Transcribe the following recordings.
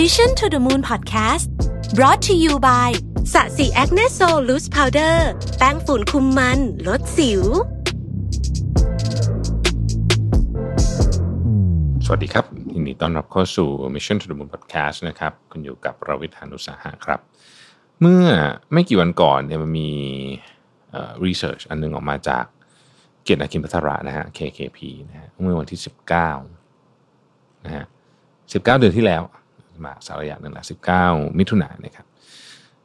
Mission to the Moon Podcast brought to you by Sasi Acne Sol Loose Powder แป้งฝุ่นคุมมัน ลดสิว สวัสดีครับยินดีต้อนรับเข้าสู่ Mission to the Moon Podcast นะครับ คุณอยู่กับรวิศ หาญอุตสาหะครับ เมื่อไม่กี่วันก่อนเนี่ยมันมีเอ่อ research อันหนึงออกมาจากเกียรตินาคินพัทระนะฮะ KKP นะฮะเมื่อวันที่ 19นะฮะ19 เดือนที่แล้ว มาสารระยะหนึ่งแล้ว19มิถุนายนนะครับ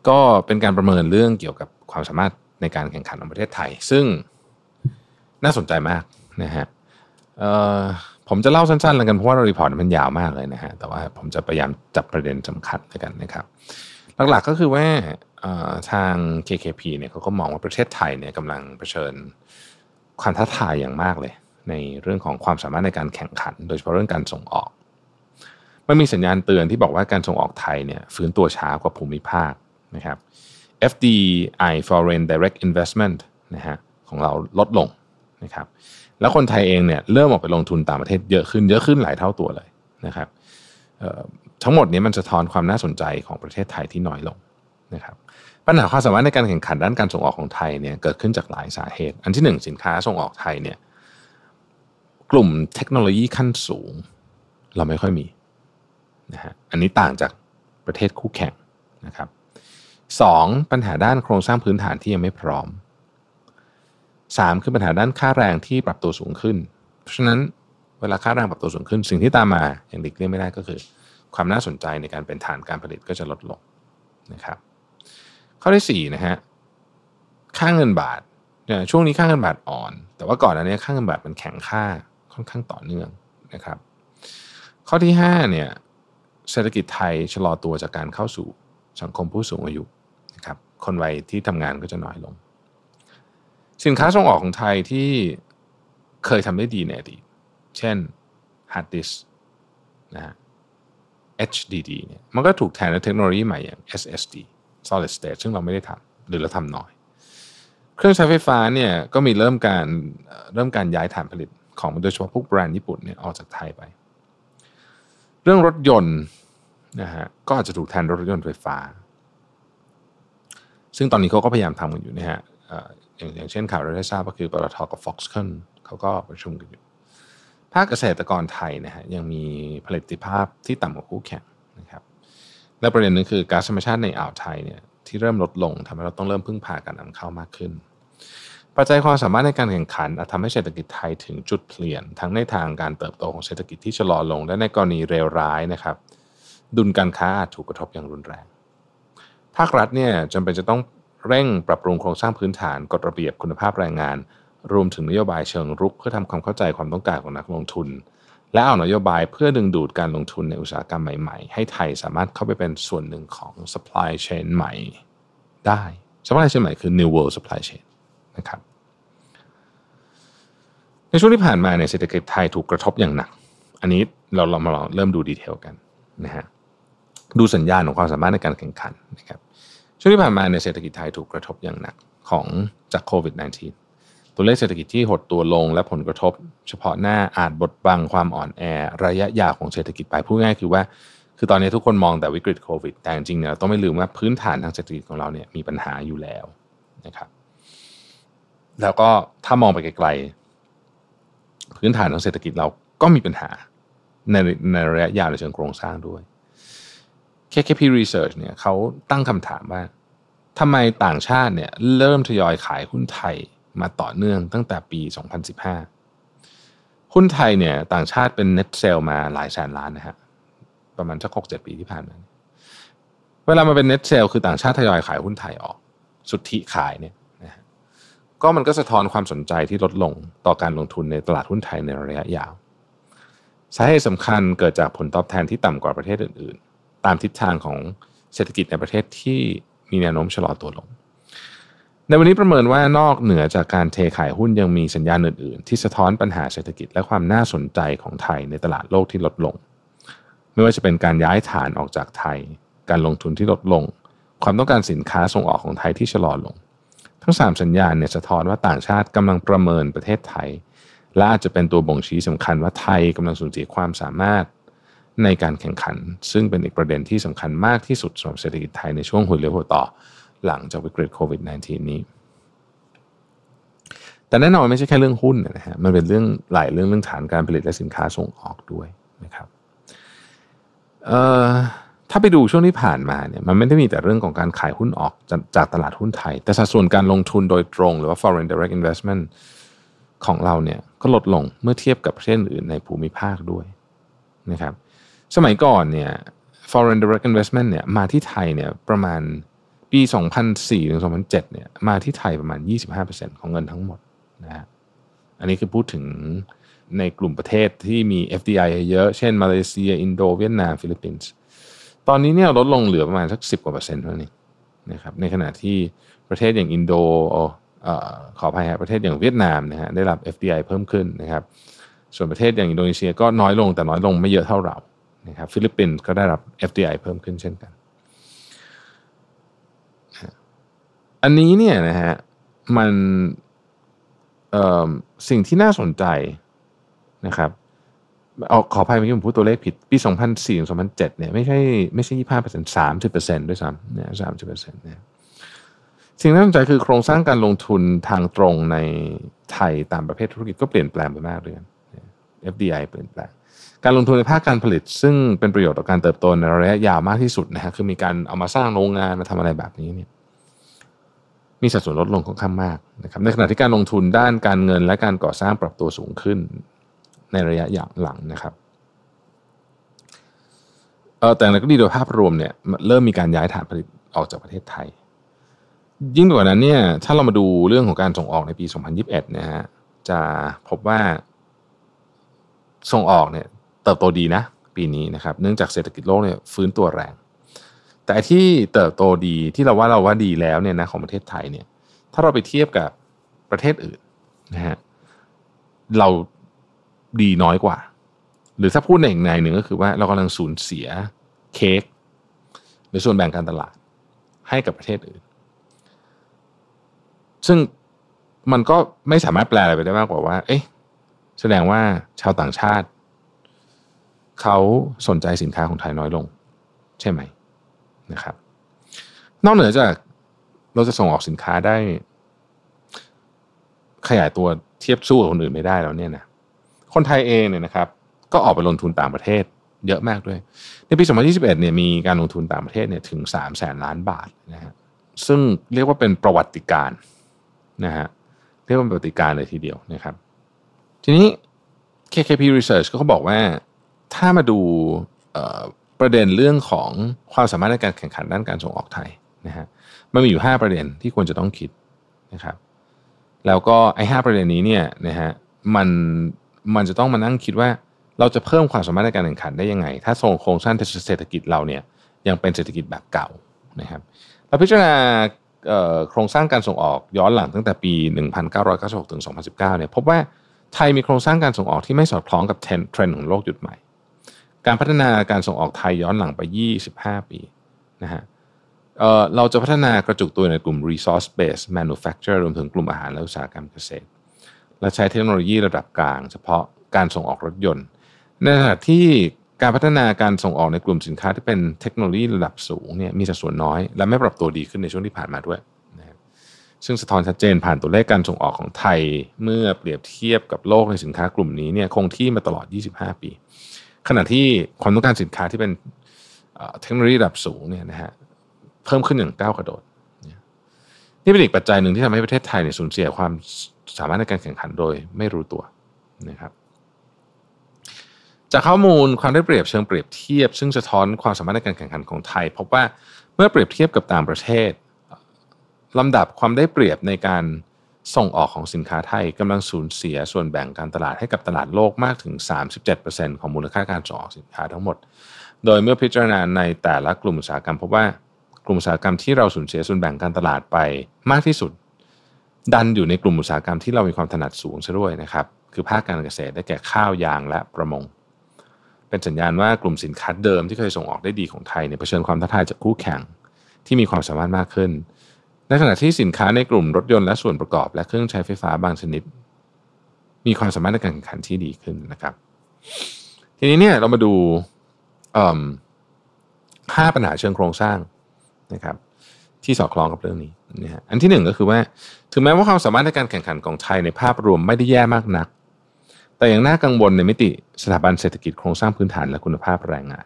ก็เป็นการประเมินเรื่องเกี่ยวกับความสามารถในการแข่งขันของประเทศไทย ซึ่งน่าสนใจมากนะฮะผมจะเล่าสั้นๆแล้วกันเพราะว่ารีพอร์ตมันยาวมากเลยนะฮะแต่ว่าผมจะพยายามจับประเด็นสำคัญแล้วกันนะครับ หลักๆก็คือว่าทาง KKP เนี่ยเขาก็มองว่าประเทศไทยเนี่ยกำลังเผชิญความท้าทายอย่างมากเลย ในเรื่องของความสามารถในการแข่งขัน โดยเฉพาะเรื่องการส่งออก มันมีสัญญาณเตือนที่บอกว่าการส่งออกไทยเนี่ยฟื้นตัวช้ากว่าภูมิภาคนะครับ FDI Foreign Direct Investment นะฮะของเราลดลงนะครับแล้วคนไทยเองเนี่ยเริ่มออกไปลงทุนต่างประเทศเยอะขึ้นเยอะขึ้นหลายเท่าตัวเลยนะครับทั้งหมดนี้มันสะท้อนความน่าสนใจของประเทศไทยที่น้อยลงนะครับปัญหาความสามารถในการแข่งขันด้านการส่งออกของไทยเนี่ยเกิดขึ้นจากหลายสาเหตุ อันที่หนึ่งสินค้าส่งออกไทยเนี่ยกลุ่มเทคโนโลยีขั้นสูง เราไม่ค่อยมี นะฮะอันนี้ต่างจากประเทศคู่แข่งนะครับสองปัญหาด้านโครงสร้างพื้นฐานที่ยังไม่พร้อมสามคือปัญหาด้านค่าแรงที่ปรับตัวสูงขึ้น เพราะฉะนั้นเวลาค่าแรงปรับตัวสูงขึ้น สิ่งที่ตามมาอย่างหลีกเลี่ยงไม่ได้ก็คือ ความน่าสนใจในการเป็นฐานการผลิตก็จะลดลงนะครับ ข้อที่สี่นะฮะค่าเงินบาทเนี่ยช่วงนี้ค่าเงินบาทอ่อน แต่ว่าก่อนอันนี้ค่าเงินบาทมันแข็งค่าค่อนข้างต่อเนื่องนะครับ ข้อที่ห้าเนี่ย เศรษฐกิจไทยชะลอตัวจากการเข้าสู่สังคมผู้สูงอายุนะครับคนวัยที่ทำงานก็จะน้อยลง สินค้าส่งออกของไทยที่เคยทำได้ดีในอดีตเช่น hard disk นะฮะ HDD เนี่ยมันก็ถูกแทนด้วยเทคโนโลยีใหม่อย่าง SSD solid state ซึ่งเราไม่ได้ทำหรือเราทำน้อย เครื่องใช้ไฟฟ้าเนี่ยก็มีเริ่มการเอ่อเริ่มการย้ายฐานผลิตของโดยเฉพาะพวกแบรนด์ญี่ปุ่นเนี่ยออกจากไทยไป เรื่องรถยนต์นะฮะก็อาจจะถูกแทนรถยนต์ไฟฟ้า ซึ่งตอนนี้เขาก็พยายามทำกันอยู่นะฮะอย่างอย่างเช่นข่าวเราได้ทราบก็คือปตทกับ Foxconn เขาก็ประชุมกันอยู่ ภาคเกษตรกรไทยนะฮะยังมีผลิตภาพที่ต่ำกว่าคู่แข่งนะครับและประเด็นหนึงคือก๊าซธรรมชาติในอ่าวไทยเนี่ยที่เริ่มลดลงทำให้เราต้องเริ่มพึ่งพาการนำเข้ามากขึ้น ปัจจัยความสามารถในการแข่งขันอาจทำให้เศรษฐกิจไทยถึงจุดเปลี่ยน ทั้งในทางการเติบโตของเศรษฐกิจที่ชะลอลง และในกรณีเลวร้ายนะครับ ดุลการค้าอาจถูกกระทบอย่างรุนแรง ภาครัฐเนี่ยจำเป็นจะต้องเร่งปรับปรุงโครงสร้างพื้นฐานกฎระเบียบคุณภาพแรงงาน รวมถึงนโยบายเชิงรุก เพื่อทำความเข้าใจความต้องการของนักลงทุน และเอานโยบายเพื่อดึงดูดการลงทุนในอุตสาหกรรมใหม่ๆ ให้ไทยสามารถเข้าไปเป็นส่วนหนึ่งของ supply chain ใหม่ได้ supply chain ใหม่คือ new world supply chain นะครับ ในช่วงที่ผ่านมาเนี่ยเศรษฐกิจไทยถูกกระทบอย่างหนัก อันนี้เราเรามาลองเริ่มดูดีเทลกันนะฮะดูสัญญาณของความสามารถในการแข่งขันนะครับช่วงที่ผ่านมาเนี่ยเศรษฐกิจไทยถูกกระทบอย่างหนักของจากโควิด -19 ตัวเลขเศรษฐกิจที่หดตัวลงและผลกระทบ เฉพาะหน้าอาจบดบังความอ่อนแอ ระยะยาวของเศรษฐกิจไปพูดง่ายคือว่า คือตอนนี้ทุกคนมองแต่วิกฤตโควิด แต่จริงๆเนี่ยเราต้องไม่ลืมว่าพื้นฐานทางเศรษฐกิจของเราเนี่ยมีปัญหาอยู่แล้วนะครับแล้วก็ถ้ามองไปไกล พื้นฐานของเศรษฐกิจเราก็มีปัญหาในในระยะยาวในเชิงโครงสร้างด้วย KKP Research เนี่ยเขาตั้งคำถามว่าทำไมต่างชาติเนี่ยเริ่มทยอยขายหุ้นไทยมาต่อเนื่องตั้งแต่ปี 2015 หุ้นไทยเนี่ยต่างชาติเป็น net sale มาหลายแสนล้านนะฮะประมาณสักหกเจ็ดปีที่ผ่านมา เวลามาเป็น net sale คือต่างชาติทยอยขายหุ้นไทยออก สุทธิขายเนี่ย ก็มันก็สะท้อนความสนใจที่ลดลงต่อการลงทุนในตลาดหุ้นไทยในระยะยาวสาเหตุสำคัญเกิดจากผลตอบแทนที่ต่ำกว่าประเทศอื่นๆ ตามทิศทางของเศรษฐกิจในประเทศที่มีแนวโน้มชะลอตัวลง ในวันนี้ประเมินว่านอกเหนือจากการเทขายหุ้นยังมีสัญญาณอื่นๆ ที่สะท้อนปัญหาเศรษฐกิจและความน่าสนใจของไทยในตลาดโลกที่ลดลง ไม่ว่าจะเป็นการย้ายฐานออกจากไทย การลงทุนที่ลดลง ความต้องการสินค้าส่งออกของไทยที่ชะลอลง ทั้ง 3 สัญญาณเนี่ยสะท้อนว่าต่างชาติกำลังประเมินประเทศไทย และอาจจะเป็นตัวบ่งชี้สำคัญว่าไทยกำลังสูญเสียความสามารถในการแข่งขัน ซึ่งเป็นอีกประเด็นที่สำคัญมากที่สุดสำหรับเศรษฐกิจไทยในช่วงหัวเรือหัวต่อหลังจากวิกฤตโควิด -19 นี้ แต่แน่นอนไม่ใช่แค่เรื่องหุ้นนะฮะ มันเป็นเรื่องหลายเรื่องเรื่องฐานการผลิตและสินค้าส่งออกด้วยนะครับ เอ่อ ถ้าไปดูช่วงที่ผ่านมาเนี่ยมันไม่ได้มีแต่เรื่องของการขายหุ้นออกจากจากตลาดหุ้นไทย แต่สัดส่วนการลงทุนโดยตรง หรือว่า foreign direct investment ของเราเนี่ยก็ลดลงเมื่อเทียบกับประเทศอื่นในภูมิภาคด้วยนะครับสมัยก่อนเนี่ย foreign direct investment เนี่ยมาที่ไทยเนี่ยประมาณปี 2004ถึง2007เนี่ยมาที่ไทยประมาณ 25%ของเงินทั้งหมดนะฮะอันนี้คือพูดถึงในกลุ่มประเทศที่มี FDI เยอะ เช่นมาเลเซีย อินโด เวียดนาม ฟิลิปปินส์ ตอนนี้เนี่ยลดลงเหลือประมาณสัก10กว่าเปอร์เซ็นต์เท่านี้นะครับในขณะที่ประเทศอย่างอินโดขออภัยครับประเทศอย่างเวียดนามนะฮะได้รับ FDI เพิ่มขึ้นนะครับ ส่วนประเทศอย่างอินโดนีเซียก็น้อยลงแต่น้อยลงไม่เยอะเท่าเรานะครับฟิลิปปินส์ก็ได้รับ FDI เพิ่มขึ้นเช่นกัน อันนี้เนี่ยนะฮะมันสิ่งที่น่าสนใจนะครับ เอาขออภัยเมื่อกี้ผมพูดตัวเลขผิด ปี 2004 2007เนี่ยไม่ใช่ไม่ใช่ 25เปอร์เซ็นต์30เปอร์เซ็นต์ด้วยซ้ำเนี่ย30เปอร์เซ็นต์เนี่ยสิ่งที่น่าสนใจคือโครงสร้างการลงทุนทางตรงในไทยตามประเภทธุรกิจก็เปลี่ยนแปลงไปมากเลย FDI เปลี่ยนแปลง การลงทุนในภาคการผลิต ซึ่งเป็นประโยชน์ต่อการเติบโตในระยะยาวมากที่สุดนะฮะคือมีการเอามาสร้างโรงงานมาทำอะไรแบบนี้เนี่ยมีสัดส่วนลดลงค่อนข้างมากนะครับในขณะที่การลงทุนด้านการเงินและการก่อสร้างปรับตัวสูงขึ้น ในระยะยางหลังนะครับเออแต่ก็ดีโดยภาพรวมเนี่ยเริ่มมีการย้ายฐานผลิตออกจากประเทศไทย ยิ่งกว่านั้นเนี่ยถ้าเรามาดูเรื่องของการส่งออกในปี 2021นะฮะจะพบว่าส่งออกเนี่ยเติบโตดีนะ ปีนี้นะครับ เนื่องจากเศรษฐกิจโลกเนี่ยฟื้นตัวแรง แต่ที่เติบโตดีที่เราว่าเราว่าดีแล้วเนี่ยนะของประเทศไทยเนี่ย ถ้าเราไปเทียบกับประเทศอื่นนะฮะเรา ดีน้อยกว่า หรือถ้าพูดในอีกในหนึ่งก็คือว่าเรากำลังสูญเสียเค้กหรือส่วนแบ่งการตลาดให้กับประเทศอื่น ซึ่งมันก็ไม่สามารถแปลอะไรไปได้มากกว่าว่า เอ๊ะ แสดงว่าชาวต่างชาติ เขาสนใจสินค้าของไทยน้อยลง ใช่ไหมนะครับ นอกเหนือจากเราจะส่งออกสินค้าได้ ขยายตัวเทียบสู้กับคนอื่นไม่ได้แล้วเนี่ยนะ คนไทยเองเนี่ยนะครับ ก็ออกไปลงทุนต่างประเทศเยอะมากด้วย ในปี 2021 เนี่ยมีการลงทุนต่างประเทศเนี่ยถึง 3 0 0แสนล้านบาทนะฮะซึ่งเรียกว่าเป็นประวัติการนะฮะเรียกว่าประวัติการเลยทีเดียวนะครับ ทีนี้ KKP Research ก็เขาบอกว่าถ้ามาดูประเด็นเรื่องของความสามารถในการแข่งขันด้านการส่งออกไทยนะฮะมันมีอยู่ 5 ประเด็นที่ควรจะต้องคิดนะครับ แล้วก็ไอ้หประเด็นนี้เนี่ยนะฮะมัน มันจะต้องมานั่งคิดว่าเราจะเพิ่มความสามารถในการแข่งขันได้ยังไง ถ้าทรงโครงสร้างเศรษฐกิจเราเนี่ยยังเป็นเศรษฐกิจแบบเก่านะครับเราพิจารณาโครงสร้างการส่งออกย้อนหลังตั้งแต่ปี 1996 ถึง 2019 เนี่ยพบว่าไทยมีโครงสร้างการส่งออกที่ไม่สอดคล้องกับเทรนด์ของโลกยุดใหม่ การพัฒนาการส่งออกไทยย้อนหลังไป 25 ปีนะฮะเเราจะพัฒนากระจุกตัวในกลุ่ม resource based manufacture รวมถึงกลุ่มอาหารและอุตสาหกรรมเกษตร และใช้เทคโนโลยีระดับกลาง เฉพาะการส่งออกรถยนต์ ในขณะที่การพัฒนาการส่งออกในกลุ่มสินค้าที่เป็นเทคโนโลยีระดับสูงเนี่ยมีสัดส่วนน้อย และไม่ปรับตัวดีขึ้นในช่วงที่ผ่านมาด้วยนะซึ่งสะท้อนชัดเจนผ่านตัวเลขการส่งออกของไทย เมื่อเปรียบเทียบกับโลกในสินค้ากลุ่มนี้เนี่ยคงที่มาตลอด 25 ปี ขณะที่ความต้องการสินค้าที่เป็นเทคโนโลยีระดับสูงเนี่ยนะฮะเพิ่มขึ้นอย่างก้าวกระโดดนี่เป็นอีกปัจจัยหนึ่งที่ทำให้ประเทศไทยเนี่ยสูญเสียความ สามารถในการแข่งขันโดยไม่รู้ตัวนะครับจากข้อมูลความได้เปรียบเชิงเปรียบเทียบ ซึ่งสะท้อนความสามารถในการแข่งขันของไทยพบว่าเมื่อเปรียบเทียบกับต่างประเทศลำดับความได้เปรียบในการส่งออกของสินค้าไทยกำลังสูญเสียส่วนแบ่งการตลาดให้กับตลาดโลกมากถึง 37%ของมูลค่าการส่งออกสินค้าทั้งหมด โดยเมื่อพิจารณาในแต่ละกลุ่มอุตสาหกรรมพบว่ากลุ่มอุตสาหกรรมที่เราสูญเสียส่วนแบ่งการตลาดไปมากที่สุด ดันอยู่ในกลุ่มอุตสาหกรรมที่เรามีความถนัดสูงซะด้วยนะครับ คือภาคการเกษตรได้แก่ข้าวยางและประมง เป็นสัญญาณว่ากลุ่มสินค้าเดิมที่เคยส่งออกได้ดีของไทยเนี่ยเผชิญความท้าทายจากคู่แข่งที่มีความสามารถมากขึ้น ในขณะที่สินค้าในกลุ่มรถยนต์และส่วนประกอบ และเครื่องใช้ไฟฟ้าบางชนิด มีความสามารถในการแข่งขันที่ดีขึ้นนะครับ ทีนี้เนี่ยเรามาดูห้าปัญหาเชิงโครงสร้างนะครับ ที่สอดคล้องกับเรื่องนี้นะฮะอันที่หนึ่งก็คือว่าถึงแม้ว่าความสามารถในการแข่งขันของไทยในภาพรวมไม่ได้แย่มากนัก แต่อยังน่ากังวลในมิติสถาบันเศรษฐกิจโครงสร้างพื้นฐานและคุณภาพแรงงาน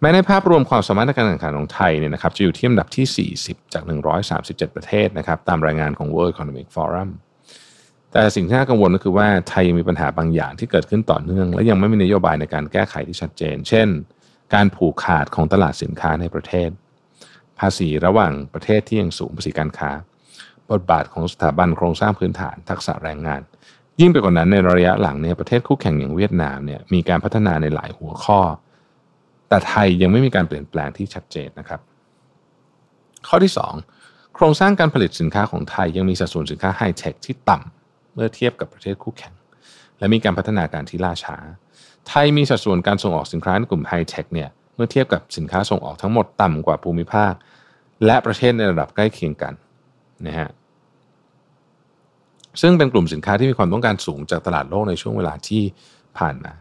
แม้ในภาพรวมความสามารถในการแข่งขันของไทยเนี่ยนะครับจะอยู่ที่อันดับที่ 40 จาก 137 ประเทศนะครับตามรายงานของ World Economic Forum แต่สิ่งที่น่ากังวลก็คือว่าไทยยังมีปัญหาบางอย่างที่เกิดขึ้นต่อเนื่อง และยังไม่มีนโยบายในการแก้ไขที่ชัดเจน เช่น การผูกขาดของตลาดสินค้าในประเทศ ภาษีระหว่างประเทศที่ยังสูงภาษีการค้า บทบาทของสถาบันโครงสร้างพื้นฐานทักษะแรงงาน ยิ่งไปกว่านั้นในระยะหลังเนี่ยประเทศคู่แข่งอย่างเวียดนามเนี่ยมีการพัฒนาในหลายหัวข้อ แต่ไทยยังไม่มีการเปลี่ยนแปลงที่ชัดเจนนะครับ ข้อที่ 2 โครงสร้างการผลิตสินค้าของไทยยังมีสัดส่วนสินค้าไฮเทคที่ต่ำเมื่อเทียบกับประเทศคู่แข่ง และมีการพัฒนาการที่ล่าช้า ไทยมีสัดส่วนการส่งออกสินค้าในกลุ่มไฮเทคเนี่ย เมื่อเทียบกับสินค้าส่งออกทั้งหมดต่ำกว่าภูมิภาค และประเทศในระดับใกล้เคียงกันนะฮะซึ่งเป็นกลุ่มสินค้าที่มีความต้องการสูงจากตลาดโลกในช่วงเวลาที่ผ่านมา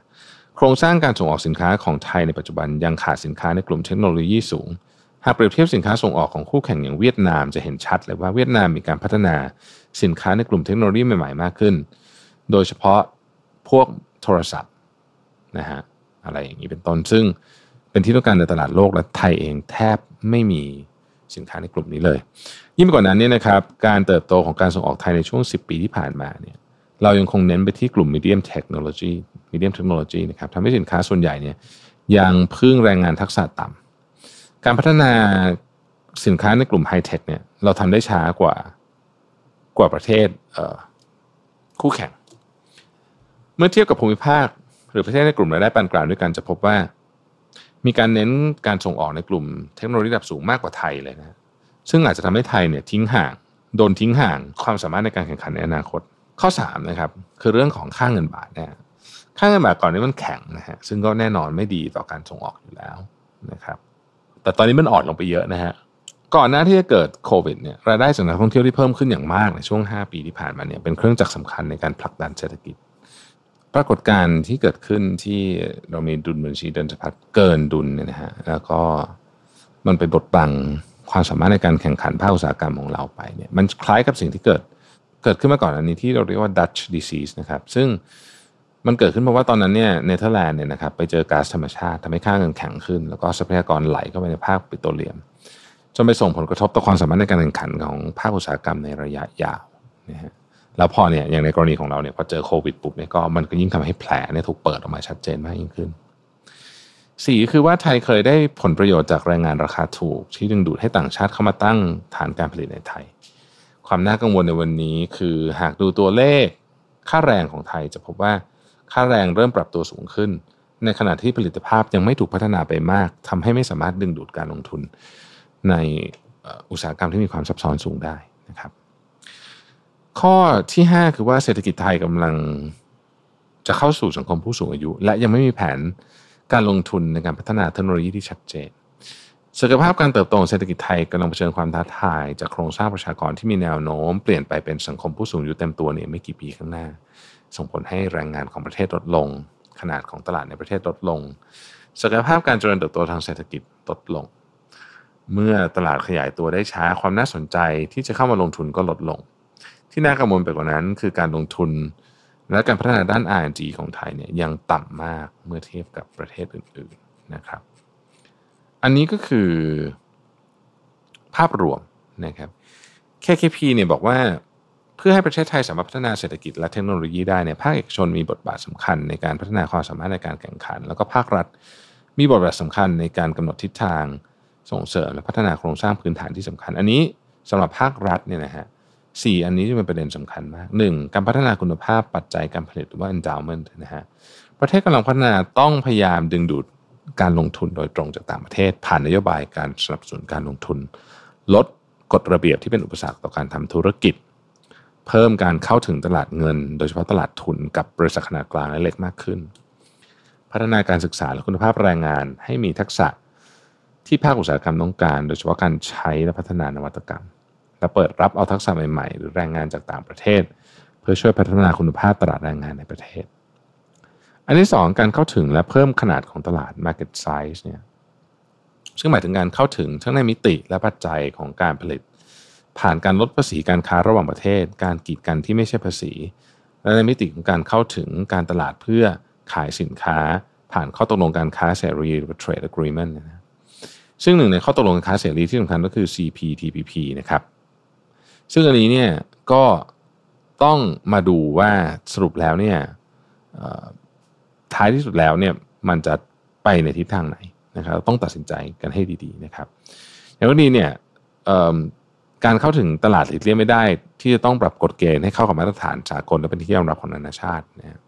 โครงสร้างการส่งออกสินค้าของไทยในปัจจุบันยังขาดสินค้าในกลุ่มเทคโนโลยีสูง หากเปรียบเทียบสินค้าส่งออกของคู่แข่งอย่างเวียดนามจะเห็นชัดเลยว่าเวียดนามมีการพัฒนาสินค้าในกลุ่มเทคโนโลยีใหม่ๆมากขึ้น โดยเฉพาะพวกโทรศัพท์นะฮะอะไรอย่างนี้เป็นต้นซึ่ง เป็นที่ต้องการในตลาดโลกและไทยเองแทบไม่มีสินค้าในกลุ่มนี้เลย ยิ่งไปกว่านั้นเนี่ยนะครับการเติบโตของการส่งออกไทยในช่วง 10 ปีที่ผ่านมาเนี่ยเรายังคงเน้นไปที่กลุ่ม medium technology medium technology นะครับทำให้สินค้าส่วนใหญ่เนี่ยยังพึ่งแรงงานทักษะต่ำการพัฒนาสินค้าในกลุ่มไฮเทคเนี่ยเราทำได้ช้ากว่ากว่าประเทศคู่แข่ง เมื่อเทียบกับภูมิภาค หรือประเทศในกลุ่มรายได้ปานกลางด้วยกันจะพบว่า มีการเน้นการส่งออกในกลุ่มเทคโนโลยีระดับสูงมากกว่าไทยเลยนะซึ่งอาจจะทำให้ไทยเนี่ยทิ้งห่าง โดนทิ้งห่างความสามารถในการแข่งขันในอนาคต ข้อ3นะครับคือเรื่องของค่าเงินบาทนะค่าเงินบาทก่อนนี้มันแข็งนะฮะซึ่งก็แน่นอนไม่ดีต่อการส่งออกอยู่แล้วนะครับแต่ตอนนี้มันอ่อนลงไปเยอะนะฮะก่อนหน้าที่จะเกิดโควิดเนี่ยรายได้จากนักท่องเที่ยวที่เพิ่มขึ้นอย่างมากในช่วง 5 ปีที่ผ่านมาเนี่ยเป็นเครื่องจักรสาคัญในการผลักดันเศรษฐกิจ ปรากฏการณ์ที่เกิดขึ้นที่เรามีดุลบัญชีเดินสะพัดเกินดุลเนี่ยนะฮะแล้วก็มันไปบดบังความสามารถในการแข่งขันภาคอุตสาหกรรมของเราไปเนี่ยมันคล้ายกับสิ่งที่เกิดเกิดขึ้นมาก่อนอันนี้ที่เราเรียกว่า Dutch disease นะครับซึ่งมันเกิดขึ้นเพราะว่าตอนนั้นเนี่ยเนเธอร์แลนด์เนี่ยนะครับไปเจอก๊าซธรรมชาติทำให้ค่าเงินแข็งขึ้น แล้วก็ทรัพยากรไหลเข้าไปในภาคปิโตรเลียมจนไปส่งผลกระทบต่อความสามารถในการแข่งขันของภาคอุตสาหกรรมในระยะยาวนะฮะ แล้วพอเนี่ยอย่างในกรณีของเราเนี่ยพอเจอโควิดปุ๊บเนี่ยก็มันก็ยิ่งทำให้แผลเนี่ยถูกเปิดออกมาชัดเจนมากยิ่งขึ้นสี่คือว่าไทยเคยได้ผลประโยชน์จากแรงงานราคาถูก ที่ดึงดูดให้ต่างชาติเข้ามาตั้งฐานการผลิตในไทย ความน่ากังวลในวันนี้คือหากดูตัวเลข ค่าแรงของไทยจะพบว่าค่าแรงเริ่มปรับตัวสูงขึ้น ในขณะที่ผลิตภาพยังไม่ถูกพัฒนาไปมากทำให้ไม่สามารถดึงดูดการลงทุน ในอุตสาหกรรมที่มีความซับซ้อนสูงได้นะครับ ข้อที่ 5 คือว่าเศรษฐกิจไทยกำลังจะเข้าสู่สังคมผู้สูงอายุ และยังไม่มีแผนการลงทุนในการพัฒนาเทคโนโลยีที่ชัดเจนศักยภาพการเติบโตของเศรษฐกิจไทยกำลังเผชิญความท้าทาย จากโครงสร้างประชากรที่มีแนวโน้ม เปลี่ยนไปเป็นสังคมผู้สูงอายุเต็มตัวเนี่ยไม่กี่ปีข้างหน้า ส่งผลให้แรงงานของประเทศลดลง ขนาดของตลาดในประเทศลดลงศักยภาพการเจริญเติบโตทางเศรษฐกิจลดลง เมื่อตลาดขยายตัวได้ช้าความน่าสนใจที่จะเข้ามาลงทุนก็ลดลง ที่น่ากังวลไปกว่านั้น คือการลงทุนและการพัฒนาด้าน R&D ของไทยเนี่ยยังต่ำมากเมื่อเทียบกับประเทศอื่นๆนะครับ อันนี้ก็คือ ภาพรวมนะครับ KKP เนี่ยบอกว่าเพื่อให้ประเทศไทยสามารถพัฒนาเศรษฐกิจและเทคโนโลยีได้เนี่ยภาคเอกชนมีบทบาทสำคัญในการพัฒนาความสามารถในการแข่งขัน แล้วก็ภาครัฐมีบทบาทสำคัญในการกำหนดทิศทางส่งเสริมและพัฒนาโครงสร้างพื้นฐานที่สำคัญ อันนี้สำหรับภาครัฐเนี่ยนะฮะ สี่อันนี้จะเป็นประเด็นสำคัญมากหนึ่งการพัฒนาคุณภาพปัจจัยการผลิตหรือว่า endowment นะฮะประเทศกำลังพัฒนาต้องพยายามดึงดูดการลงทุนโดยตรงจากต่างประเทศ ผ่านนโยบายการสนับสนุนการลงทุน ลดกฎระเบียบที่เป็นอุปสรรคต่อการทำธุรกิจ เพิ่มการเข้าถึงตลาดเงิน โดยเฉพาะตลาดทุนกับบริษัทขนาดกลางและเล็กมากขึ้น พัฒนาการศึกษาและคุณภาพแรงงาน ให้มีทักษะที่ภาคอุตสาหกรรมต้องการ โดยเฉพาะการใช้และพัฒนานวัตกรรม และเปิดรับเอาทักษะใหม่ๆ หรือแรงงานจากต่างประเทศ เพื่อช่วยพัฒนาคุณภาพตลาดแรงงานในประเทศ อันที่สองการเข้าถึงและเพิ่มขนาดของตลาด market size เนี่ยซึ่งหมายถึงการเข้าถึงทั้งในมิติและปัจจัยของการผลิต ผ่านการลดภาษีการค้าระหว่างประเทศ การกีดกันที่ไม่ใช่ภาษี และในมิติของการเข้าถึงการตลาดเพื่อขายสินค้า ผ่านข้อตกลงการค้าเสรีหรือ trade agreement นะซึ่งหนึ่งในข้อตกลงการค้าเสรีที่สำคัญก็คือ CPTPP นะครับ ซึ่งอันนี้เนี่ยก็ต้องมาดูว่าสรุปแล้วเนี่ยท้ายที่สุดแล้วเนี่ยมันจะไปในทิศทางไหนนะครับต้องตัดสินใจกันให้ดีๆนะครับอย่างนี้เนี่ยการเข้าถึงตลาดหลีกเลี่ยงไม่ได้ ที่จะต้องปรับกฎเกณฑ์ให้เข้ากับมาตรฐานสากลและเป็นที่ยอมรับของนานาชาตินะ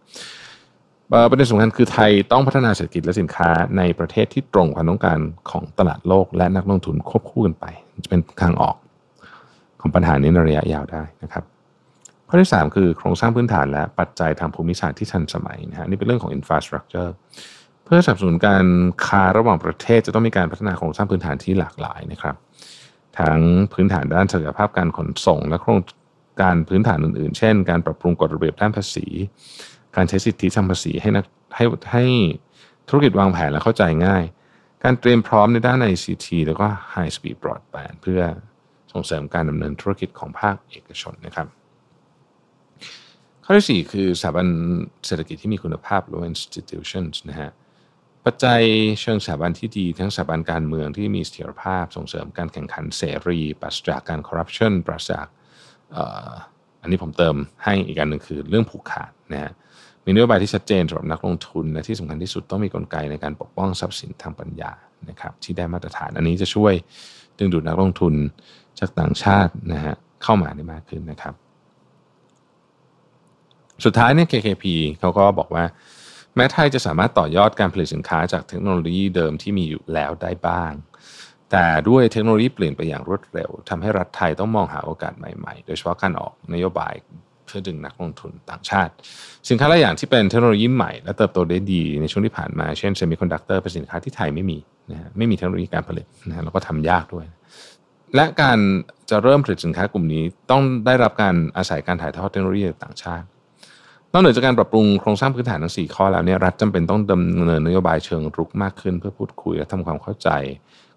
ประเด็นสำคัญคือไทยต้องพัฒนาเศรษฐกิจและสินค้าในประเทศที่ตรงความต้องการของตลาดโลกและนักลงทุนควบคู่กันไป จะเป็นทางออก ของปัญหานี้ในระยะยาวได้นะครับข้อที่ 3 คือโครงสร้างพื้นฐานและปัจจัยทางภูมิศาสตร์ที่ทันสมัยนะฮะนี่เป็นเรื่องของ infrastructure เพื่อสนับสนุนการค้าระหว่างประเทศจะต้องมีการพัฒนาโครงสร้างพื้นฐานที่หลากหลายนะครับ ทั้งพื้นฐานด้านศักยภาพการขนส่ง และโครงการพื้นฐานอื่นๆ เช่น การปรับปรุงกฎระเบียบด้านภาษี การใช้สิทธิทางภาษีให้นักให้ให้ธุรกิจวางแผนและเข้าใจง่าย การเตรียมพร้อมในด้าน ICT แล้วก็ High Speed Broadband เพื่อ ส่งเสริมการดำเนินธุรกิจของภาคเอกชนนะครับ ข้อที่ 4 คือสถาบันเศรษฐกิจที่มีคุณภาพหรือ institutions นะฮะปัจจัยเชิงสถาบันที่ดีทั้งสถาบันการเมืองที่มีเสถียรภาพส่งเสริมการแข่งขันเสรีปราศจากการคอร์รัปชันปราศจากอันนี้ผมเติมให้อีกอันหนึ่งคือเรื่องผูกขาดนะฮะมีนโยบายที่ชัดเจนสำหรับนักลงทุนและที่สำคัญที่สุดต้องมีกลไกในการปกป้องทรัพย์สินทางปัญญานะครับที่ได้มาตรฐานอันนี้จะช่วยดึงดูดนักลงทุน จากต่างชาตินะฮะเข้ามาได้มากขึ้นนะครับ สุดท้ายเนี่ย KKP เขาก็บอกว่า แม้ไทยจะสามารถต่อยอดการผลิตสินค้าจากเทคโนโลยีเดิมที่มีอยู่แล้วได้บ้าง แต่ด้วยเทคโนโลยีเปลี่ยนไปอย่างรวดเร็วทำให้รัฐไทยต้องมองหาโอกาสใหม่ๆ โดยเฉพาะการออกนโยบายเพื่อดึงนักลงทุนต่างชาติ สินค้าหลายอย่างที่เป็นเทคโนโลยีใหม่และเติบโตได้ดีในช่วงที่ผ่านมาเช่นเซมิคอนดักเตอร์เป็นสินค้าที่ไทยไม่มีนะฮะไม่มีเทคโนโลยีการผลิตนะฮะแล้วก็ทำยากด้วย และการจะเริ่มผลิตสินค้ากลุ่มนี้ต้องได้รับการอาศัยการถ่ายทอดเทคโนโลยีต่างชาติ นอกเหนือจากการปรับปรุงโครงสร้างพื้นฐานทั้ง4ข้อแล้วเนี่ยรัฐจำเป็นต้องดำเนินนโยบายเชิงรุกมากขึ้น เพื่อพูดคุยและทำความเข้าใจ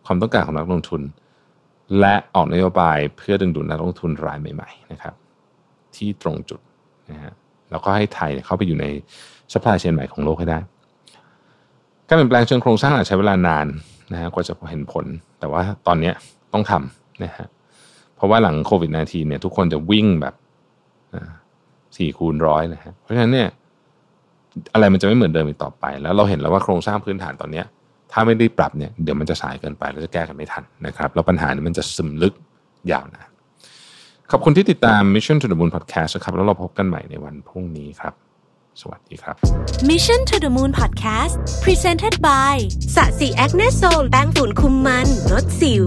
ความต้องการของนักลงทุน และออกนโยบายเพื่อดึงดูดนักลงทุนรายใหม่ๆนะครับ ที่ตรงจุดนะฮะแล้วก็ให้ไทยเข้าไปอยู่ใน supply chain ใหม่ของโลกให้ได้ การเปลี่ยนแปลงเชิงโครงสร้างอาจใช้เวลานานนะฮะกว่าจะเห็นผล แต่ว่าตอนนี้ต้องทำ นะฮะเพราะว่าหลังโควิด -19 เนี่ยทุกคนจะวิ่งแบบสี่คูณร้อยนะฮะเพราะฉะนั้นเนี่ยอะไรมันจะไม่เหมือนเดิมอีกต่อไป แล้วเราเห็นแล้วว่าโครงสร้างพื้นฐานตอนเนี้ยถ้าไม่ได้ปรับเนี่ยเดี๋ยวมันจะสายเกินไปแล้วจะแก้กันไม่ทันนะครับแล้วปัญหานี้มันจะซึมลึกยาวนานขอบคุณที่ติดตาม Mission to the Moon Podcast นะครับ แล้วเราพบกันใหม่ในวันพรุ่งนี้ครับ สวัสดีครับ Mission to the Moon Podcast Presented by สะสีแอคเนโซลแป้งฝุ่นคุมมันลดสิว